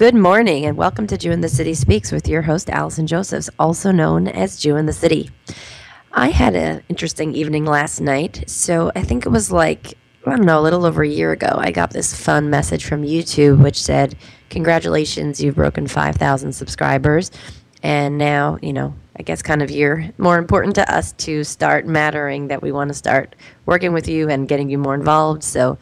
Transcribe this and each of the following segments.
Good morning and welcome to Jew in the City Speaks with your host Allison Josephs, also known as Jew in the City. I had an interesting evening last night. So I think it was like, I don't know, a little over a year ago, I got this fun message from YouTube which said, Congratulations, you've broken 5,000 subscribers. And now, you know, I guess kind of you're more important to us to start mattering that we want to start working with you and getting you more involved. So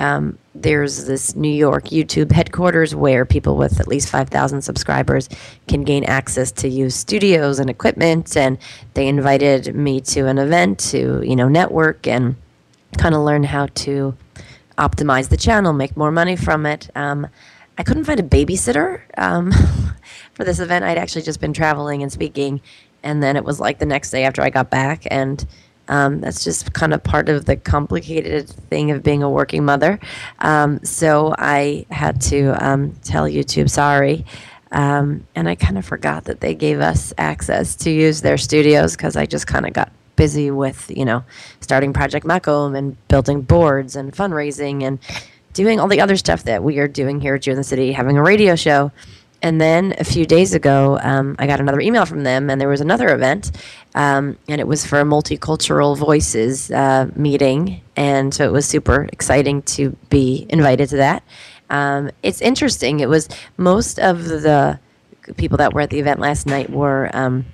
um, there's this New York YouTube headquarters where people with at least 5,000 subscribers can gain access to use studios and equipment. And they invited me to an event to, you know, network and kind of learn how to optimize the channel, make more money from it. Um, I couldn't find a babysitter um, for this event. I'd actually just been traveling and speaking. And then it was like the next day after I got back. And um, that's just kind of part of the complicated thing of being a working mother. Um, so I had to um, tell YouTube sorry. Um, and I kind of forgot that they gave us access to use their studios because I just kind of got busy with, you know, starting Project Makom and building boards and fundraising and doing all the other stuff that we are doing here at Jew in the City, having a radio show. And then a few days ago, um, I got another email from them, and there was another event, um, and it was for a multicultural voices uh, meeting, and so it was super exciting to be invited to that. Um, it's interesting. It was most of the people that were at the event last night were um,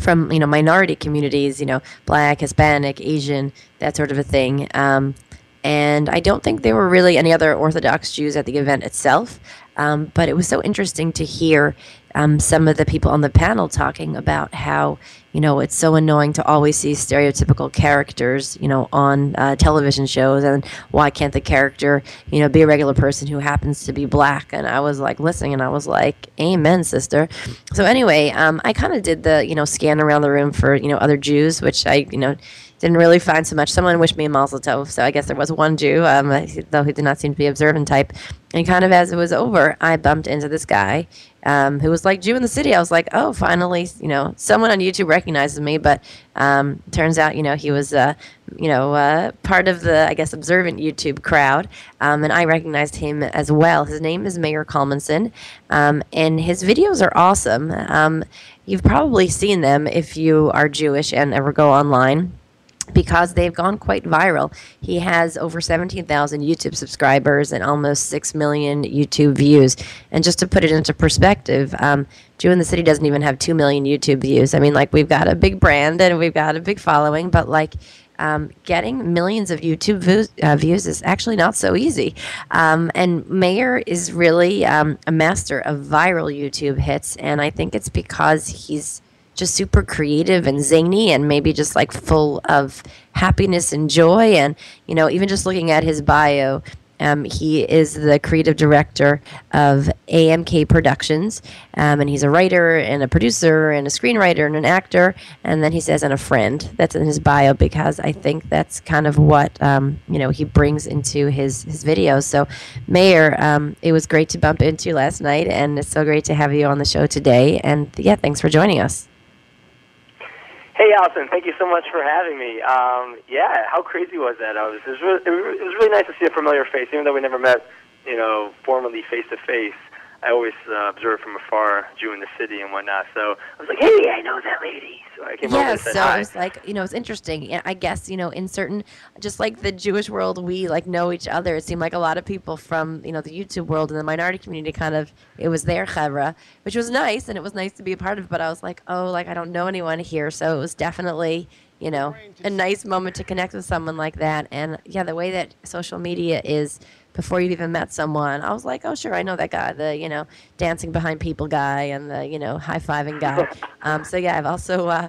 from you know minority communities, you know, Black, Hispanic, Asian, that sort of a thing. Um, and I don't think there were really any other Orthodox Jews at the event itself. Um, but it was so interesting to hear um, some of the people on the panel talking about how you know it's so annoying to always see stereotypical characters you know on uh, television shows. And why can't the character you know be a regular person who happens to be black? And i was like listening and i was like amen sister. So anyway um, i kind of did the you know scan around the room for you know other jews which i you know didn't really find so much. Someone wished me a mazel tov, so I guess there was one Jew, um, though he did not seem to be observant type. And kind of as it was over, I bumped into this guy um, who was like Jew in the city. I was like, oh, finally, you know, someone on YouTube recognizes me. But um, turns out, you know, he was, uh, you know, uh, part of the, I guess, observant YouTube crowd. Um, and I recognized him as well. His name is Meir Kalmanson, um, and his videos are awesome. Um, you've probably seen them if you are Jewish and ever go online because they've gone quite viral. He has over 17,000 YouTube subscribers and almost 6 million YouTube views. And just to put it into perspective, um, Jew in the City doesn't even have 2 million YouTube views. I mean, like, we've got a big brand and we've got a big following, but like, um, getting millions of YouTube views, uh, views, is actually not so easy. Um, and Meir is really um, a master of viral YouTube hits, and I think it's because he's just super creative and zany and maybe just like full of happiness and joy. And, you know, even just looking at his bio, um, he is the creative director of AMK Productions, um, and he's a writer and a producer and a screenwriter and an actor. And then he says, and a friend. That's in his bio because I think that's kind of what um, you know he brings into his his videos. So, Meir, um, it was great to bump into last night, and it's so great to have you on the show today. And yeah, thanks for joining us. Hey, Allison, thank you so much for having me. Um, yeah, how crazy was that? I was, it, was really, it was really nice to see a familiar face, even though we never met, you know, formally face to face. I always uh, observe from afar, Jew in the city and whatnot. So I was like, "Hey, I know that lady." So I came yes, over and said so hi. it was like you know it's interesting. I guess you know in certain, just like the Jewish world, we like know each other. It seemed like a lot of people from you know the YouTube world and the minority community kind of it was their chevra, which was nice and it was nice to be a part of. But I was like, oh, like I don't know anyone here, so it was definitely you know a nice moment to connect with someone like that. And yeah, the way that social media is before you've even met someone. I was like, oh, sure, I know that guy, the, you know, dancing behind people guy and the, you know, high fiving guy. Um, so, yeah, I've also uh,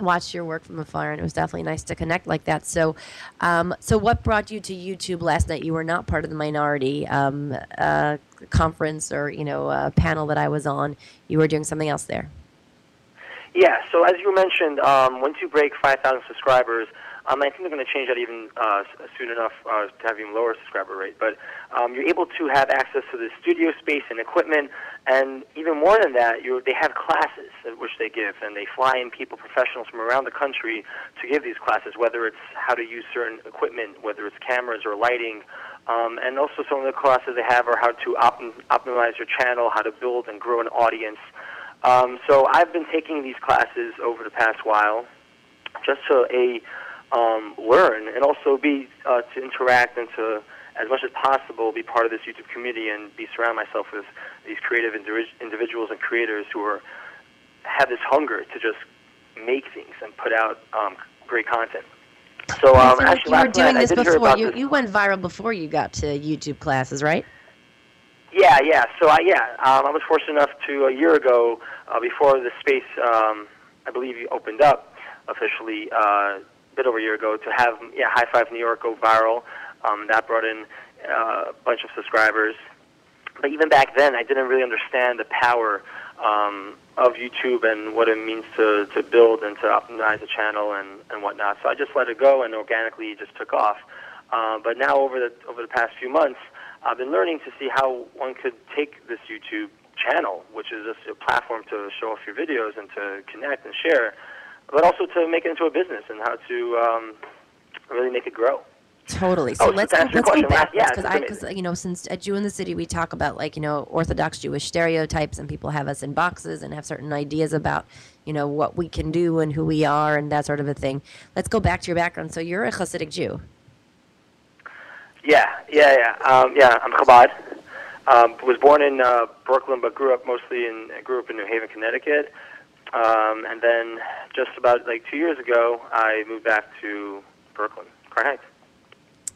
watched your work from afar, and it was definitely nice to connect like that. So, um, so what brought you to YouTube last night? You were not part of the minority um, uh, conference or, you know, uh, panel that I was on. You were doing something else there. Yeah, so as you mentioned, um, once you break 5,000 subscribers, um, I think they're going to change that even uh, soon enough uh, to have even lower subscriber rate. But um, you're able to have access to the studio space and equipment, and even more than that, you they have classes which they give, and they fly in people, professionals from around the country, to give these classes. Whether it's how to use certain equipment, whether it's cameras or lighting, Um, and also some of the classes they have are how to op- optimize your channel, how to build and grow an audience. Um, so I've been taking these classes over the past while just to a um, learn and also be uh, to interact and to as much as possible be part of this YouTube community and be surround myself with these creative individuals and creators who are have this hunger to just make things and put out um, great content. So, um, so actually, you were doing night, this before. You, this. you went viral before you got to YouTube classes, right? Yeah, yeah. So I yeah, um, I was fortunate enough to a year ago, uh, before the space, um, I believe you opened up officially uh, bit over a year ago, to have yeah High Five New York go viral. Um, that brought in uh, a bunch of subscribers. But even back then, I didn't really understand the power um, of YouTube and what it means to, to build and to optimize a channel and, and whatnot. So I just let it go, and organically just took off. Uh, but now, over the over the past few months, I've been learning to see how one could take this YouTube channel, which is just a platform to show off your videos and to connect and share, but also to make it into a business and how to um, really make it grow. Totally. So oh, let's go, let's go back because yeah, I because you know since at Jew in the City we talk about like you know Orthodox Jewish stereotypes and people have us in boxes and have certain ideas about you know what we can do and who we are and that sort of a thing. Let's go back to your background. So you're a Hasidic Jew. Yeah, yeah, yeah, um, yeah. I'm Chabad. Um, was born in uh, Brooklyn, but grew up mostly in grew up in New Haven, Connecticut. Um, and then just about like two years ago, I moved back to Brooklyn, Crown Heights.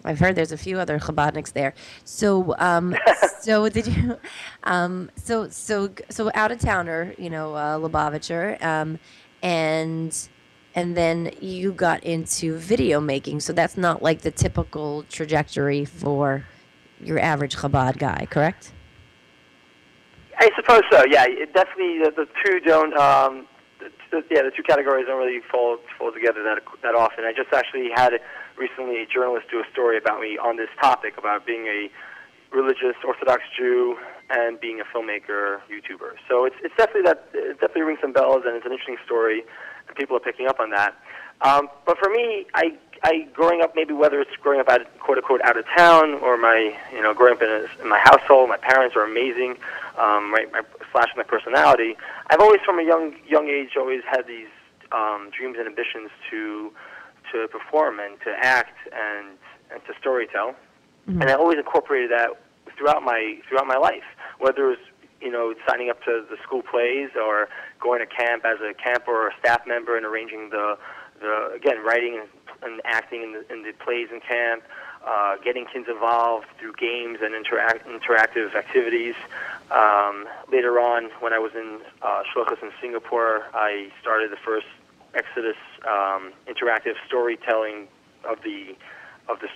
I've heard there's a few other Chabadniks there. So, um, so did you? Um, so, so, so out of towner, you know, uh, Lubavitcher, um, and and then you got into video making. So that's not like the typical trajectory for your average Chabad guy, correct? I suppose so. Yeah, it definitely the, the two don't. Um, the, yeah, the two categories don't really fall fall together that that often. I just actually had recently a journalist do a story about me on this topic about being a religious Orthodox Jew and being a filmmaker, YouTuber. So it's it's definitely that it definitely rings some bells, and it's an interesting story, and people are picking up on that. Um, but for me, I I growing up, maybe whether it's growing up out quote unquote out of town or my you know growing up in, a, in my household, my parents are amazing, um, right? My, slash my personality. I've always from a young young age always had these um, dreams and ambitions to to perform and to act and and to storytell, mm-hmm. and I always incorporated that throughout my throughout my life, whether it was you know signing up to the school plays or going to camp as a camper or a staff member and arranging the the again writing and, and acting in the, in the plays in camp, uh, getting kids involved through games and interact, interactive activities. Um, later on, when I was in uh, Shlichus in Singapore, I started the first Exodus um, interactive storytelling of the of the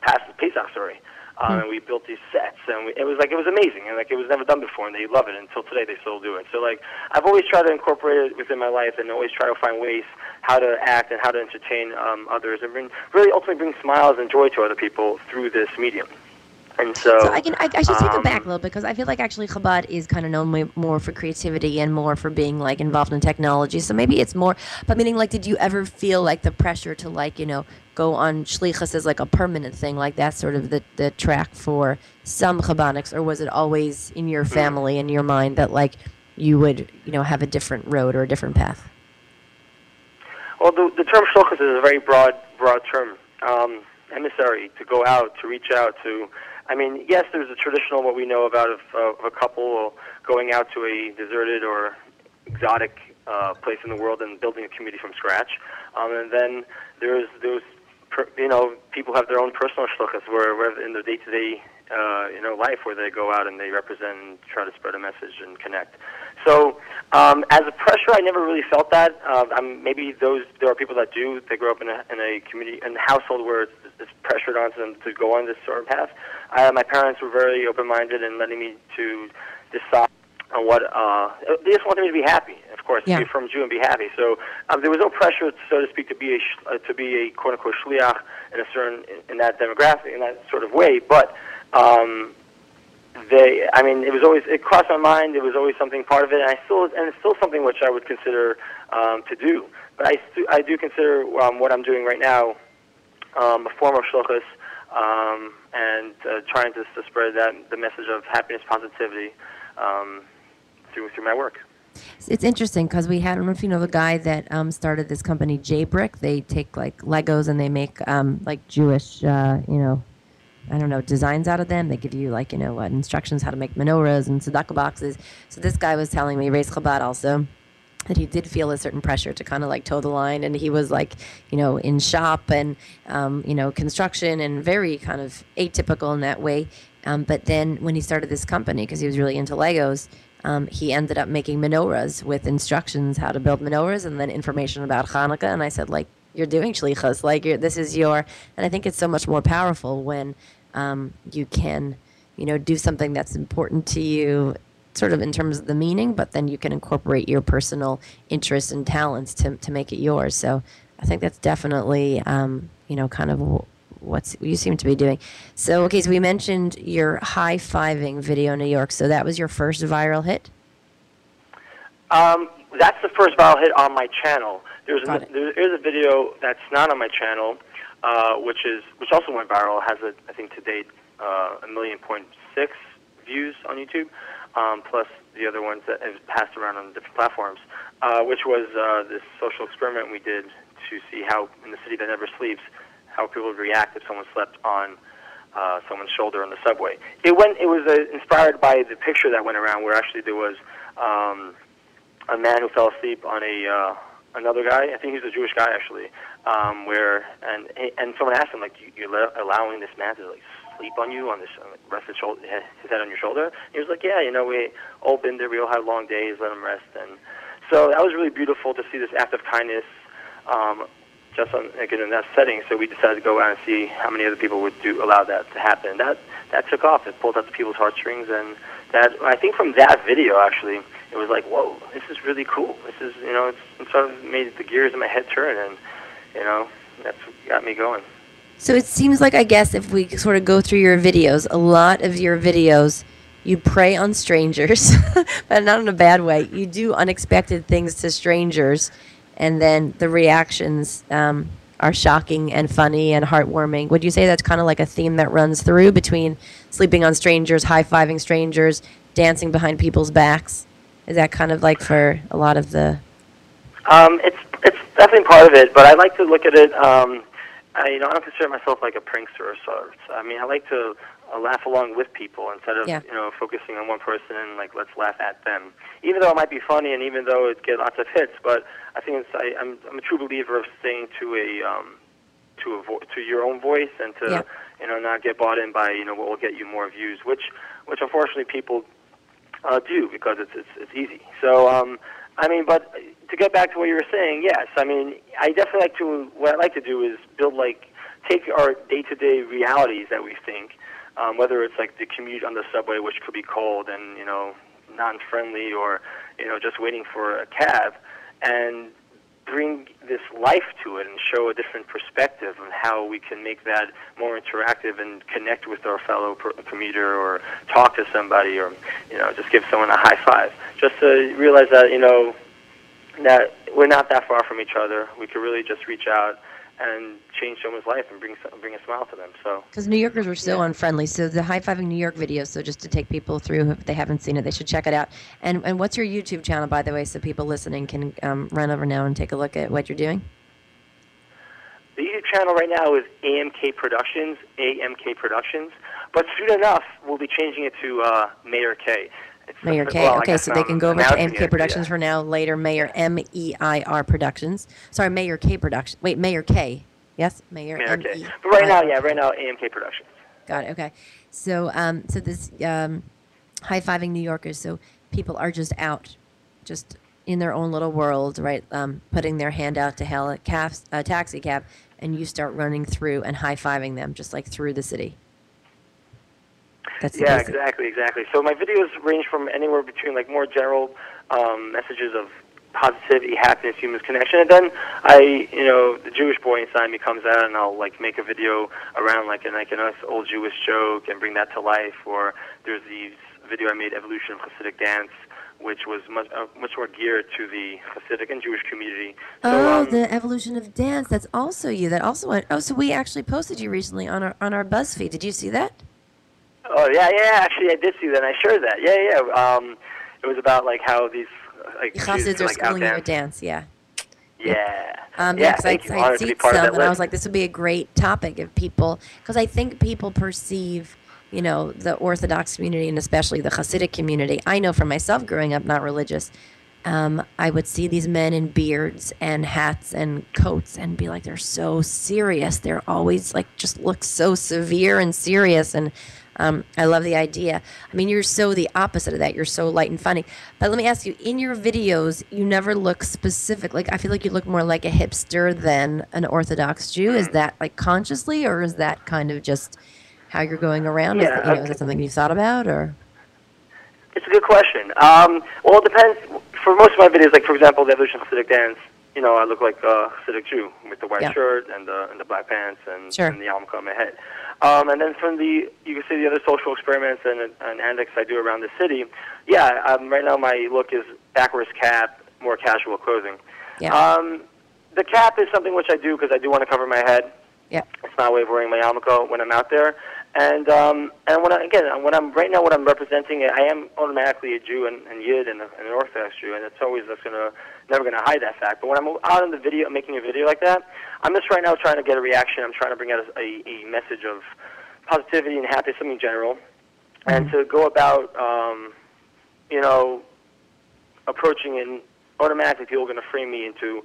past Pesach story. Um, mm. and we built these sets, and we, it was like it was amazing, and like it was never done before, and they love it until today. They still do it. So like I've always tried to incorporate it within my life, and always try to find ways how to act and how to entertain um, others, and bring really ultimately bring smiles and joy to other people through this medium. And so, so I can I, I should take um, it back a little bit because I feel like actually Chabad is kind of known more for creativity and more for being like involved in technology. So maybe it's more. But meaning, like, did you ever feel like the pressure to like you know go on shlichus as like a permanent thing, like that's sort of the the track for some Chabadniks, or was it always in your hmm. family in your mind that like you would you know have a different road or a different path? Well, the, the term shlichus is a very broad broad term. Um, emissary to go out to reach out to I mean, yes, there's a traditional what we know about of, of a couple going out to a deserted or exotic uh, place in the world and building a community from scratch. Um, and then there's those, you know, people have their own personal shlichus where, where in their day-to-day, uh, you know, life where they go out and they represent and try to spread a message and connect. So um, as a pressure, I never really felt that. Uh, I'm, maybe those there are people that do. They grow up in a, in a community, in a household where it's, it's pressured onto them to go on this sort of path. Uh, my parents were very open-minded in letting me to decide on what. Uh, they just wanted me to be happy, of course, yeah. be from Jew and be happy. So um, there was no pressure, so to speak, to be a uh, to be a quote unquote shliach in a certain in that demographic in that sort of way. But um, they, I mean, it was always it crossed my mind. It was always something part of it, and I still and it's still something which I would consider um, to do. But I stu- I do consider um, what I'm doing right now um, a form of shlichus um, and uh, trying to, to spread that the message of happiness, positivity um, through through my work. It's interesting because we had, I don't know if you know the guy that um, started this company, J Brick. They take like Legos and they make um, like Jewish, uh, you know, I don't know, designs out of them. They give you like, you know, what instructions how to make menorahs and tzedakah boxes. So this guy was telling me, Reis Chabad also, that he did feel a certain pressure to kind of like toe the line and he was like you know in shop and um, you know construction and very kind of atypical in that way um, but then when he started this company because he was really into legos um, he ended up making menorahs with instructions how to build menorahs and then information about hanukkah and i said like you're doing shlichus like this is your and i think it's so much more powerful when um, you can you know do something that's important to you sort of in terms of the meaning, but then you can incorporate your personal interests and talents to, to make it yours. So I think that's definitely, um, you know, kind of what's you seem to be doing. So, okay, so we mentioned your high fiving video in New York. So that was your first viral hit? Um, that's the first viral hit on my channel. There's a, there's a video that's not on my channel, uh, which is which also went viral. Has a I think to date uh, a million point six views on YouTube um, plus the other ones that have passed around on different platforms, uh, which was uh, this social experiment we did to see how, in the city that never sleeps, how people would react if someone slept on uh, someone's shoulder on the subway. It went. It was uh, inspired by the picture that went around, where actually there was um, a man who fell asleep on a uh, another guy. I think he's a Jewish guy actually. Um, where and and someone asked him like, you, "You're allowing this man to like sleep on you on this uh, rest his shoulder, his head on your shoulder. He was like, yeah, you know, we all been there. We all have long days. Let him rest. And so that was really beautiful to see this act of kindness. Um, just on, again in that setting, so we decided to go out and see how many other people would do allow that to happen. That that took off. It pulled out the people's heartstrings, and that I think from that video actually, it was like, whoa, this is really cool. This is you know, it's, it sort of made the gears in my head turn, and you know, that's what got me going. So it seems like, I guess, if we sort of go through your videos, a lot of your videos, you prey on strangers, but not in a bad way. You do unexpected things to strangers, and then the reactions um, are shocking and funny and heartwarming. Would you say that's kind of like a theme that runs through between sleeping on strangers, high fiving strangers, dancing behind people's backs? Is that kind of like for a lot of the? Um, it's it's definitely part of it, but I like to look at it. Um, I, you know, I don't consider myself like a prankster or sorts. I mean, I like to uh, laugh along with people instead of yeah. you know focusing on one person and like let's laugh at them. Even though it might be funny and even though it get lots of hits, but I think it's I, I'm I'm a true believer of staying to a um, to a vo- to your own voice and to yeah. you know not get bought in by you know what will get you more views, which which unfortunately people uh, do because it's it's, it's easy. So um, I mean, but to get back to what you were saying, yes. I mean, I definitely like to. What I like to do is build like take our day-to-day realities that we think, um, whether it's like the commute on the subway, which could be cold and you know non-friendly, or you know just waiting for a cab, and bring this life to it and show a different perspective on how we can make that more interactive and connect with our fellow commuter or talk to somebody or you know just give someone a high five just to realize that you know that we're not that far from each other. We could really just reach out and change someone's life and bring bring a smile to them. So because New Yorkers were so yeah. unfriendly, so the high fiving New York video. So just to take people through, if they haven't seen it, they should check it out. And and what's your YouTube channel, by the way, so people listening can um, run over now and take a look at what you're doing. The YouTube channel right now is AMK Productions, AMK Productions, but soon enough we'll be changing it to uh, Meir K. Meir K. Well, okay, so they can go over to MK Productions yeah. for now. Later, Meir M E I R Productions. Sorry, Meir K Productions. Wait, Meir K. Yes, Meir. Meir K. But right now, yeah, right now AMK Productions. Got it. Okay, so um, so this um, high fiving New Yorkers. So people are just out, just in their own little world, right? Um, putting their hand out to hail a, caf- a taxi cab, and you start running through and high fiving them, just like through the city. That's yeah, exactly, exactly. So my videos range from anywhere between like more general um, messages of positivity, happiness, human connection, and then I, you know, the Jewish boy inside me comes out, and I'll like make a video around like an like an old Jewish joke and bring that to life. Or there's these video I made, evolution of Hasidic dance, which was much uh, much more geared to the Hasidic and Jewish community. So, oh, um, the evolution of dance. That's also you. That also went. Oh, so we actually posted you recently on our on our BuzzFeed. Did you see that? Oh yeah, yeah. Actually, I did see that. I shared that. Yeah, yeah. Um, it was about like how these like are like, schooling you a dance. Yeah. Yeah. Um, yeah, because yeah, I, I'd seen some, and I was like, this would be a great topic if people, because I think people perceive, you know, the Orthodox community and especially the Hasidic community. I know for myself, growing up not religious, um, I would see these men in beards and hats and coats and be like, they're so serious. They're always like, just look so severe and serious. And um, I love the idea. I mean, you're so the opposite of that. You're so light and funny. But let me ask you: in your videos, you never look specific. Like I feel like you look more like a hipster than an Orthodox Jew. Is that like consciously, or is that kind of just how you're going around? Yeah, is, that, you know, is that something you thought about, or? It's a good question. Um, well, it depends. For most of my videos, like for example, the evolution of Hasidic dance, you know, I look like a Hasidic Jew with the white yeah. shirt and the and the black pants and, sure. and the yarmulke on my head. Um, and then from the, you can see the other social experiments and, and antics I do around the city. Yeah, um, right now my look is backwards cap, more casual clothing. Yeah. Um, the cap is something which I do because I do want to cover my head. Yeah. It's my way of wearing my yarmulke when I'm out there. And um, and when I, again, when I'm right now, what I'm representing, I am automatically a Jew and, and Yid and, a, and an Orthodox Jew, and it's always that's gonna never gonna hide that fact. But when I'm out in the video, making a video like that, I'm just right now trying to get a reaction. I'm trying to bring out a, a, a message of positivity and happiness in general, mm-hmm. and to go about, um, you know, approaching and automatically people are going to frame me into,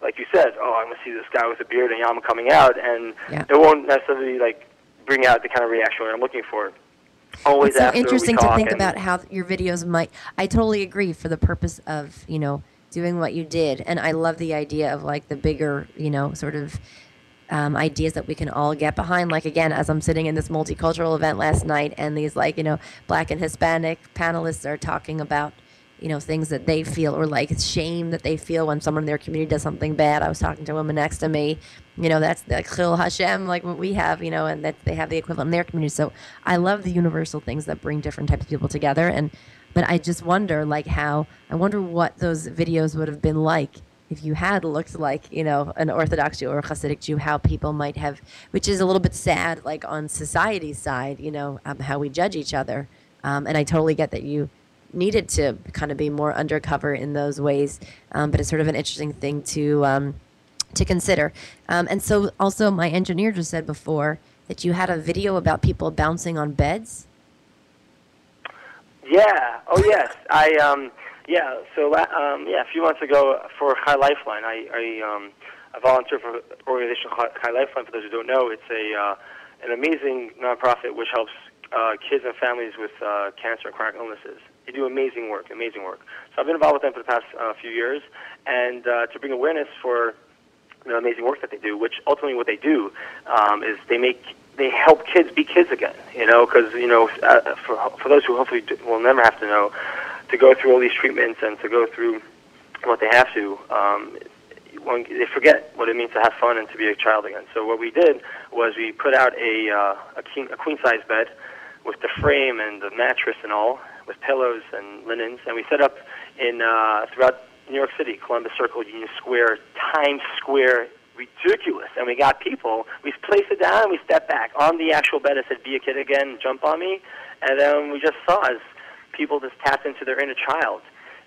like you said, oh, I'm going to see this guy with a beard and Yama coming out, and yeah. it won't necessarily like bring out the kind of reaction I'm looking for. Always it's so interesting to think about how your videos might. I totally agree for the purpose of you know doing what you did, and I love the idea of like the bigger you know sort of um, ideas that we can all get behind. Like again, as I'm sitting in this multicultural event last night, and these like you know black and Hispanic panelists are talking about you know things that they feel or like shame that they feel when someone in their community does something bad. I was talking to a woman next to me, you know that's the Chillul Hashem like what we have, you know, and that they have the equivalent in their community. So I love the universal things that bring different types of people together, and but I just wonder like how I wonder what those videos would have been like if you had looked like you know an Orthodox Jew or a Hasidic Jew, how people might have, which is a little bit sad, like on society's side, you know, um, how we judge each other. Um, and I totally get that you needed to kind of be more undercover in those ways. Um, but it's sort of an interesting thing to um, to consider. Um, and so, also, my engineer just said before that you had a video about people bouncing on beds. Yeah. Oh, yes. I um. Yeah. So um. Yeah. A few months ago, for Chai Lifeline, I I um. Volunteer for organization Chai Lifeline. For those who don't know, it's a uh, an amazing nonprofit which helps uh, kids and families with uh, cancer and chronic illnesses. They do amazing work, amazing work. So I've been involved with them for the past uh, few years, and uh, to bring awareness for the amazing work that they do, which ultimately what they do um, is they make they help kids be kids again. You know, because you know uh, for for those who hopefully will never have to know to go through all these treatments and to go through what they have to. Um, one, they forget what it means to have fun and to be a child again. So what we did was we put out a uh, a, king, a queen size bed with the frame and the mattress and all, with pillows and linens, and we set up in uh, throughout New York City, Columbus Circle, Union Square, Times Square, ridiculous. And we got people. We placed it down and we stepped back on the actual bed. It said, "Be a kid again, jump on me," and then we just saw as people just tapped into their inner child.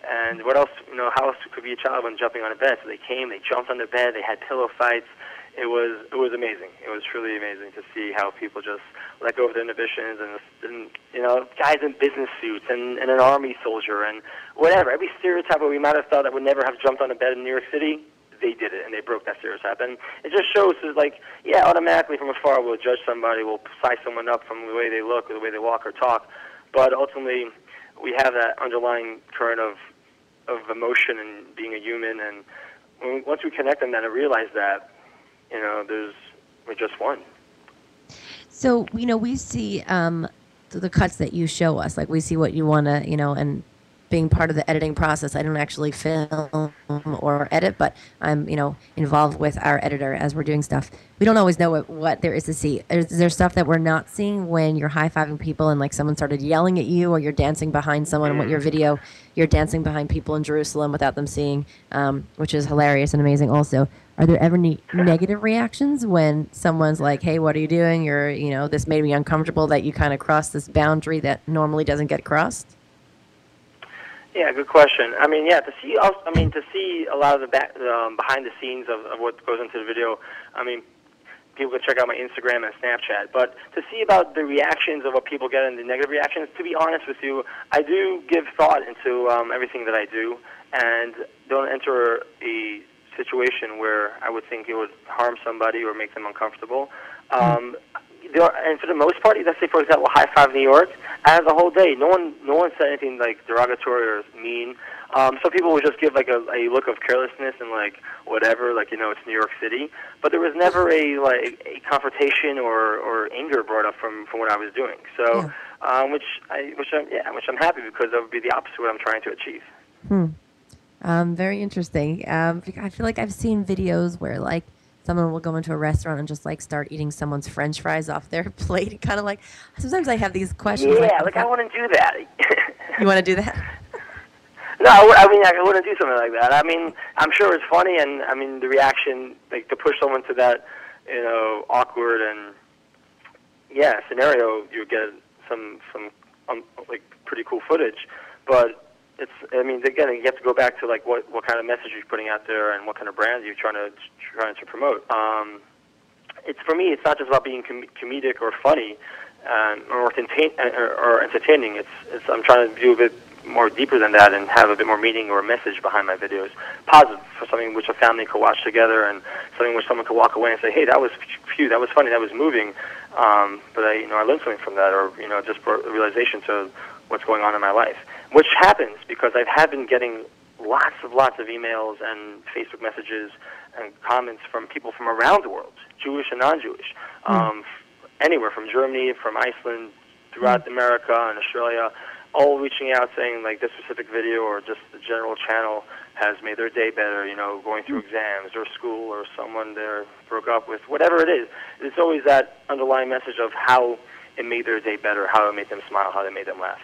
And what else? You know, how else could be a child when jumping on a bed? So they came, they jumped on the bed, they had pillow fights it was it was amazing. It was truly amazing to see how people just let go of their inhibitions and, and you know guys in business suits and, and an army soldier and whatever. Every stereotype that we might have thought that would never have jumped on a bed in New York City they did it and they broke that stereotype. And it just shows is like yeah automatically from afar we'll judge somebody we'll size someone up from the way they look or the way they walk or talk. But ultimately we have that underlying current of of emotion and being a human. And once we connect on that and realize that you know, there's we just one. So you know, we see um, the cuts that you show us. Like we see what you want to, you know, and being part of the editing process. I don't actually film or edit, but I'm, you know, involved with our editor as we're doing stuff. We don't always know what, what there is to see. Is there stuff that we're not seeing when you're high fiving people and like someone started yelling at you, or you're dancing behind someone, and what your video, you're dancing behind people in Jerusalem without them seeing, um, which is hilarious and amazing. Also, are there ever any negative reactions when someone's like, "Hey, what are you doing?" You're, you know, this made me uncomfortable that you kind of crossed this boundary that normally doesn't get crossed? Yeah, good question. I mean, yeah, to see, also, I mean, to see a lot of the back, um, behind the scenes of, of what goes into the video. I mean, people can check out my Instagram and Snapchat. But to see about the reactions of what people get and the negative reactions, to be honest with you, I do give thought into um, everything that I do, and don't enter a situation where I would think it would harm somebody or make them uncomfortable. Um, there and for the most part, let's say for example, High Five New York, as a whole day, no one no one said anything like derogatory or mean. Um, some people would just give like a, a look of carelessness and like whatever, like you know it's New York City. But there was never a like a confrontation or or anger brought up from from what I was doing. So, um, which I which I'm yeah, which I'm happy because that would be the opposite of what I'm trying to achieve. Hmm. Um, very interesting. Um, I feel like I've seen videos where like someone will go into a restaurant and just like start eating someone's French fries off their plate. Kind of like sometimes I have these questions. Yeah, like, I want to do that. you want to do that? No, I, w- I mean I wouldn't do something like that. I mean, I'm sure it's funny, and I mean the reaction, like to push someone to that, you know, awkward and yeah scenario, you get some some um, like pretty cool footage, but it's I mean again you have to go back to like what what kind of message you're putting out there and what kind of brand you're trying to trying to promote. Um, it's for me it's not just about being com- comedic or funny um, or, entertain- or, or entertaining. It's it's I'm trying to do a bit more deeper than that and have a bit more meaning or message behind my videos. Positive for something which a family could watch together and something which someone could walk away and say, hey, that was phew, that was funny, that was moving. Um, but I you know I learned something from that or you know just brought a realization to what's going on in my life which happens because I have been getting lots of lots of emails and Facebook messages and comments from people from around the world, Jewish and non-Jewish, mm. um, anywhere from Germany, from Iceland, throughout mm. America and Australia, all reaching out saying like this specific video or just the general channel has made their day better. You know, going through mm. exams or school or someone they broke up with, whatever it is. It's always that underlying message of how it made their day better, how it made them smile, how it made them laugh.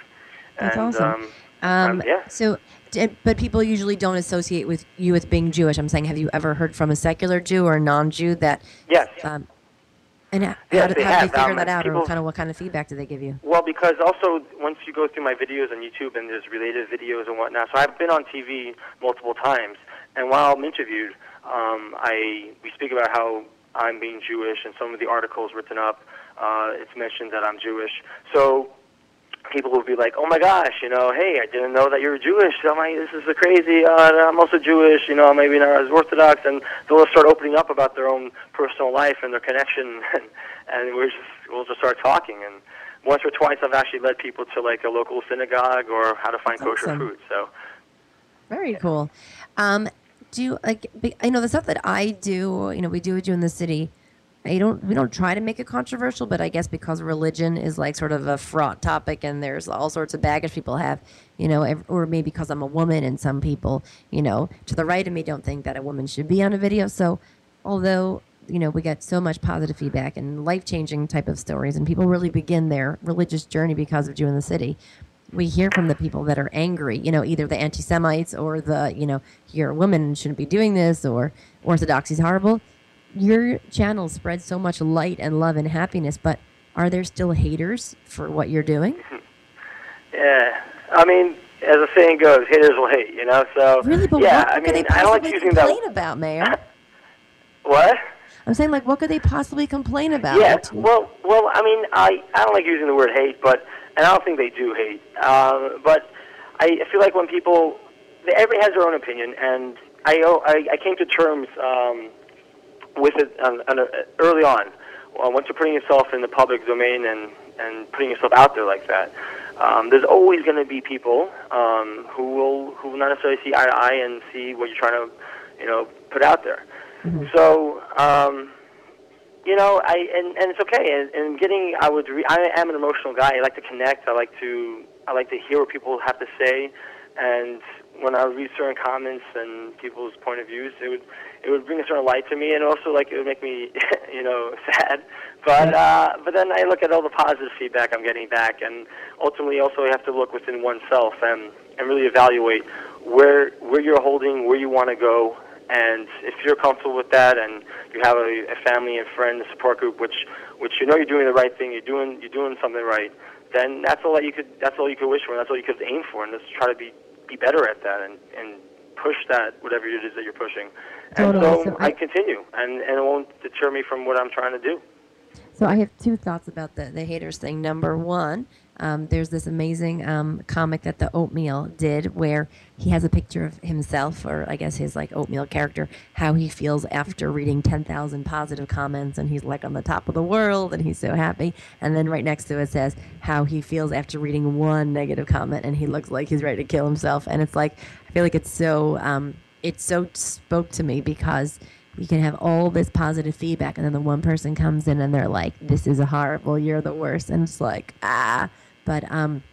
That's and, awesome. Um, um, um, yeah. So, but people usually don't associate with you with being Jewish. I'm saying, have you ever heard from a secular Jew or a non-Jew that? Yes. Um, and how, yes, how, they, how did they figure um, that out, people, or kind of what kind of feedback did they give you? Well, because also once you go through my videos on YouTube and there's related videos and whatnot, so I've been on TV multiple times, and while I'm interviewed, um, I we speak about how I'm being Jewish, and some of the articles written up, uh, it's mentioned that I'm Jewish. So people will be like, "Oh my gosh, you know, hey, I didn't know that you were Jewish. I'm like, this is a crazy. Uh, I'm also Jewish. You know, maybe not as Orthodox." And they'll start opening up about their own personal life and their connection, and, and we're just we'll just start talking. And once or twice, I've actually led people to like a local synagogue or how to find That's kosher awesome. food. So very cool. Um, do you, like I know the stuff that I do. You know, we do it in the city I don't we don't try to make it controversial, but I guess because religion is like sort of a fraught topic and there's all sorts of baggage people have, you know, or maybe because I'm a woman and some people, you know, to the right of me don't think that a woman should be on a video. So, although you know we get so much positive feedback and life changing type of stories, and people really begin their religious journey because of Jew in the City. We hear from the people that are angry, you know, either the anti Semites or the, you know, you're a woman shouldn't be doing this or orthodoxy is horrible your channel spreads so much light and love and happiness, but are there still haters for what you're doing? Yeah, I mean, as the saying goes, haters will hate. You know, so really, but yeah, what, I mean, they I don't like using that. Complain about Meir? what? I'm saying, like, what could they possibly complain about? Yeah, well, well, I mean, I I don't like using the word hate, but and I don't think they do hate. Uh, but I feel like when people, everybody has their own opinion, and I I, I came to terms. Um, with it on, on a, early on. Well, once you're putting yourself in the public domain and, and putting yourself out there like that, um, there's always going to be people um, who will who will not necessarily see eye to eye and see what you're trying to, you know, put out there. Mm-hmm. So, um, you know, I and, and it's okay. And, and getting, I would, re, I am an emotional guy. I like to connect. I like to, I like to hear what people have to say. And when I would read certain comments and people's point of views, it would it would bring a certain light to me, and also like it would make me, you know, sad. But uh, but then I look at all the positive feedback I'm getting back, and ultimately also you have to look within oneself and and really evaluate where where you're holding, where you want to go, and if you're comfortable with that, and you have a, a family and friends support group, which which you know you're doing the right thing, you're doing you're doing something right, then that's all that you could that's all you could wish for, and that's all you could aim for, and just try to be be better at that and and push that whatever it is that you're pushing. And Totally. so So I, I- continue, and and it won't deter me from what I'm trying to do. So I have two thoughts about the, the haters thing. Number one, um, there's this amazing um, comic that the Oatmeal did where he has a picture of himself, or I guess his like Oatmeal character, how he feels after reading 10,000 positive comments, and he's like on the top of the world, and he's so happy. And then right next to it says how he feels after reading one negative comment, and he looks like he's ready to kill himself. And it's like I feel like it's so um, it so spoke to me because you can have all this positive feedback and then the one person comes in and they're like this is horrible you're the worst and it's like ah but um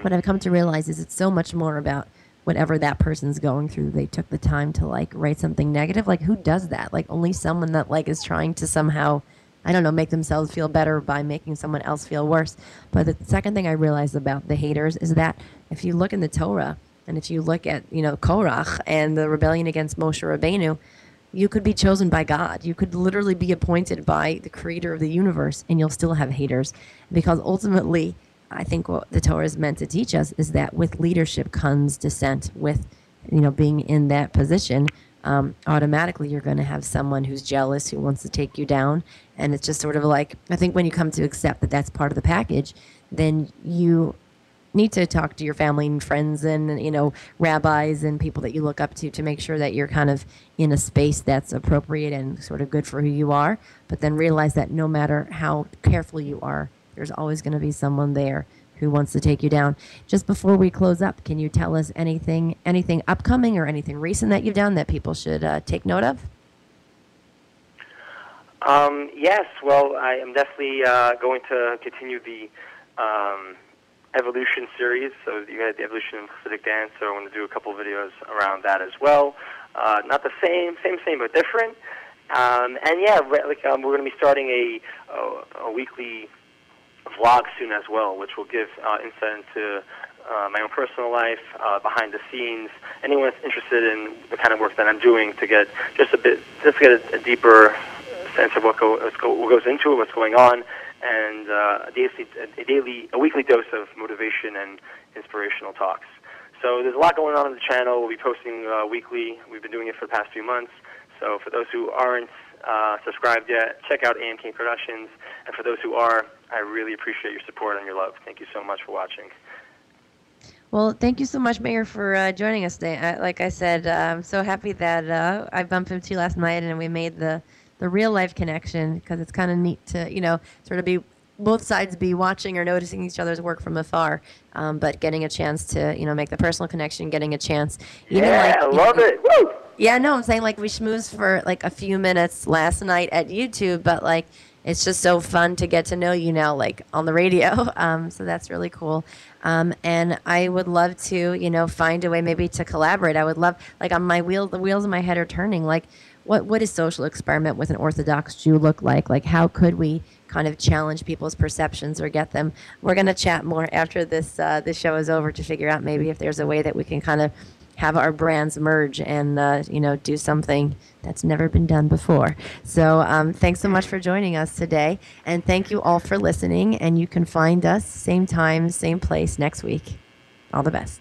what i've come to realize is it's so much more about whatever that person's going through they took the time to like write something negative like who does that like only someone that like is trying to somehow I don't know, make themselves feel better by making someone else feel worse. But the second thing I realized about the haters is that if you look in the Torah and if you look at, you know, Korach and the rebellion against Moshe Rabbeinu, you could be chosen by God. You could literally be appointed by the creator of the universe and you'll still have haters. Because ultimately, I think what the Torah is meant to teach us is that with leadership comes dissent. With, you know, being in that position, um, automatically you're going to have someone who's jealous, who wants to take you down. And it's just sort of like, I think when you come to accept that that's part of the package, then you need to talk to your family and friends and you know rabbis and people that you look up to to make sure that you're kind of in a space that's appropriate and sort of good for who you are but then realize that no matter how careful you are there's always going to be someone there who wants to take you down just before we close up can you tell us anything anything upcoming or anything recent that you've done that people should uh, take note of Um, yes, well, I am definitely uh, going to continue the um, evolution series. So you had the evolution of Hasidic dance, so I'm going to do a couple videos around that as well. Uh, not the same, same, same, but different. Um, and yeah, like um, we're going to be starting a, a, a weekly vlog soon as well, which will give uh, insight into uh, my own personal life, uh, behind the scenes. Anyone that's interested in the kind of work that I'm doing to get just a bit, just to get a, a deeper sense of what, go, what goes into it, what's going on, and uh, a daily, a daily, a weekly dose of motivation and inspirational talks. So there's a lot going on on the channel. We'll be posting uh, weekly. We've been doing it for the past few months. So for those who aren't uh, subscribed yet, check out AMK Productions. And for those who are, I really appreciate your support and your love. Thank you so much for watching. Well, thank you so much, Meir, for uh, joining us today. I, like I said, uh, I'm so happy that uh, I bumped into you last night and we made the, the real life connection because it's kind of neat to, you know, sort of be both sides be watching or noticing each other's work from afar, um, but getting a chance to, you know, make the personal connection, getting a chance. Even yeah, I like, love it. Woo! yeah, no, I'm saying like we schmoozed for like a few minutes last night at YouTube, but like it's just so fun to get to know you now, like on the radio. Um, so that's really cool. Um, and I would love to, you know, find a way maybe to collaborate. I would love, like, on my wheel, the wheels in my head are turning. Like, what what does social experiment with an Orthodox Jew look like? Like, how could we kind of challenge people's perceptions or get them? We're gonna chat more after this uh, this show is over to figure out maybe if there's a way that we can kind of have our brands merge and uh, you know do something that's never been done before. So um, thanks so much for joining us today, and thank you all for listening. And you can find us same time, same place next week. All the best.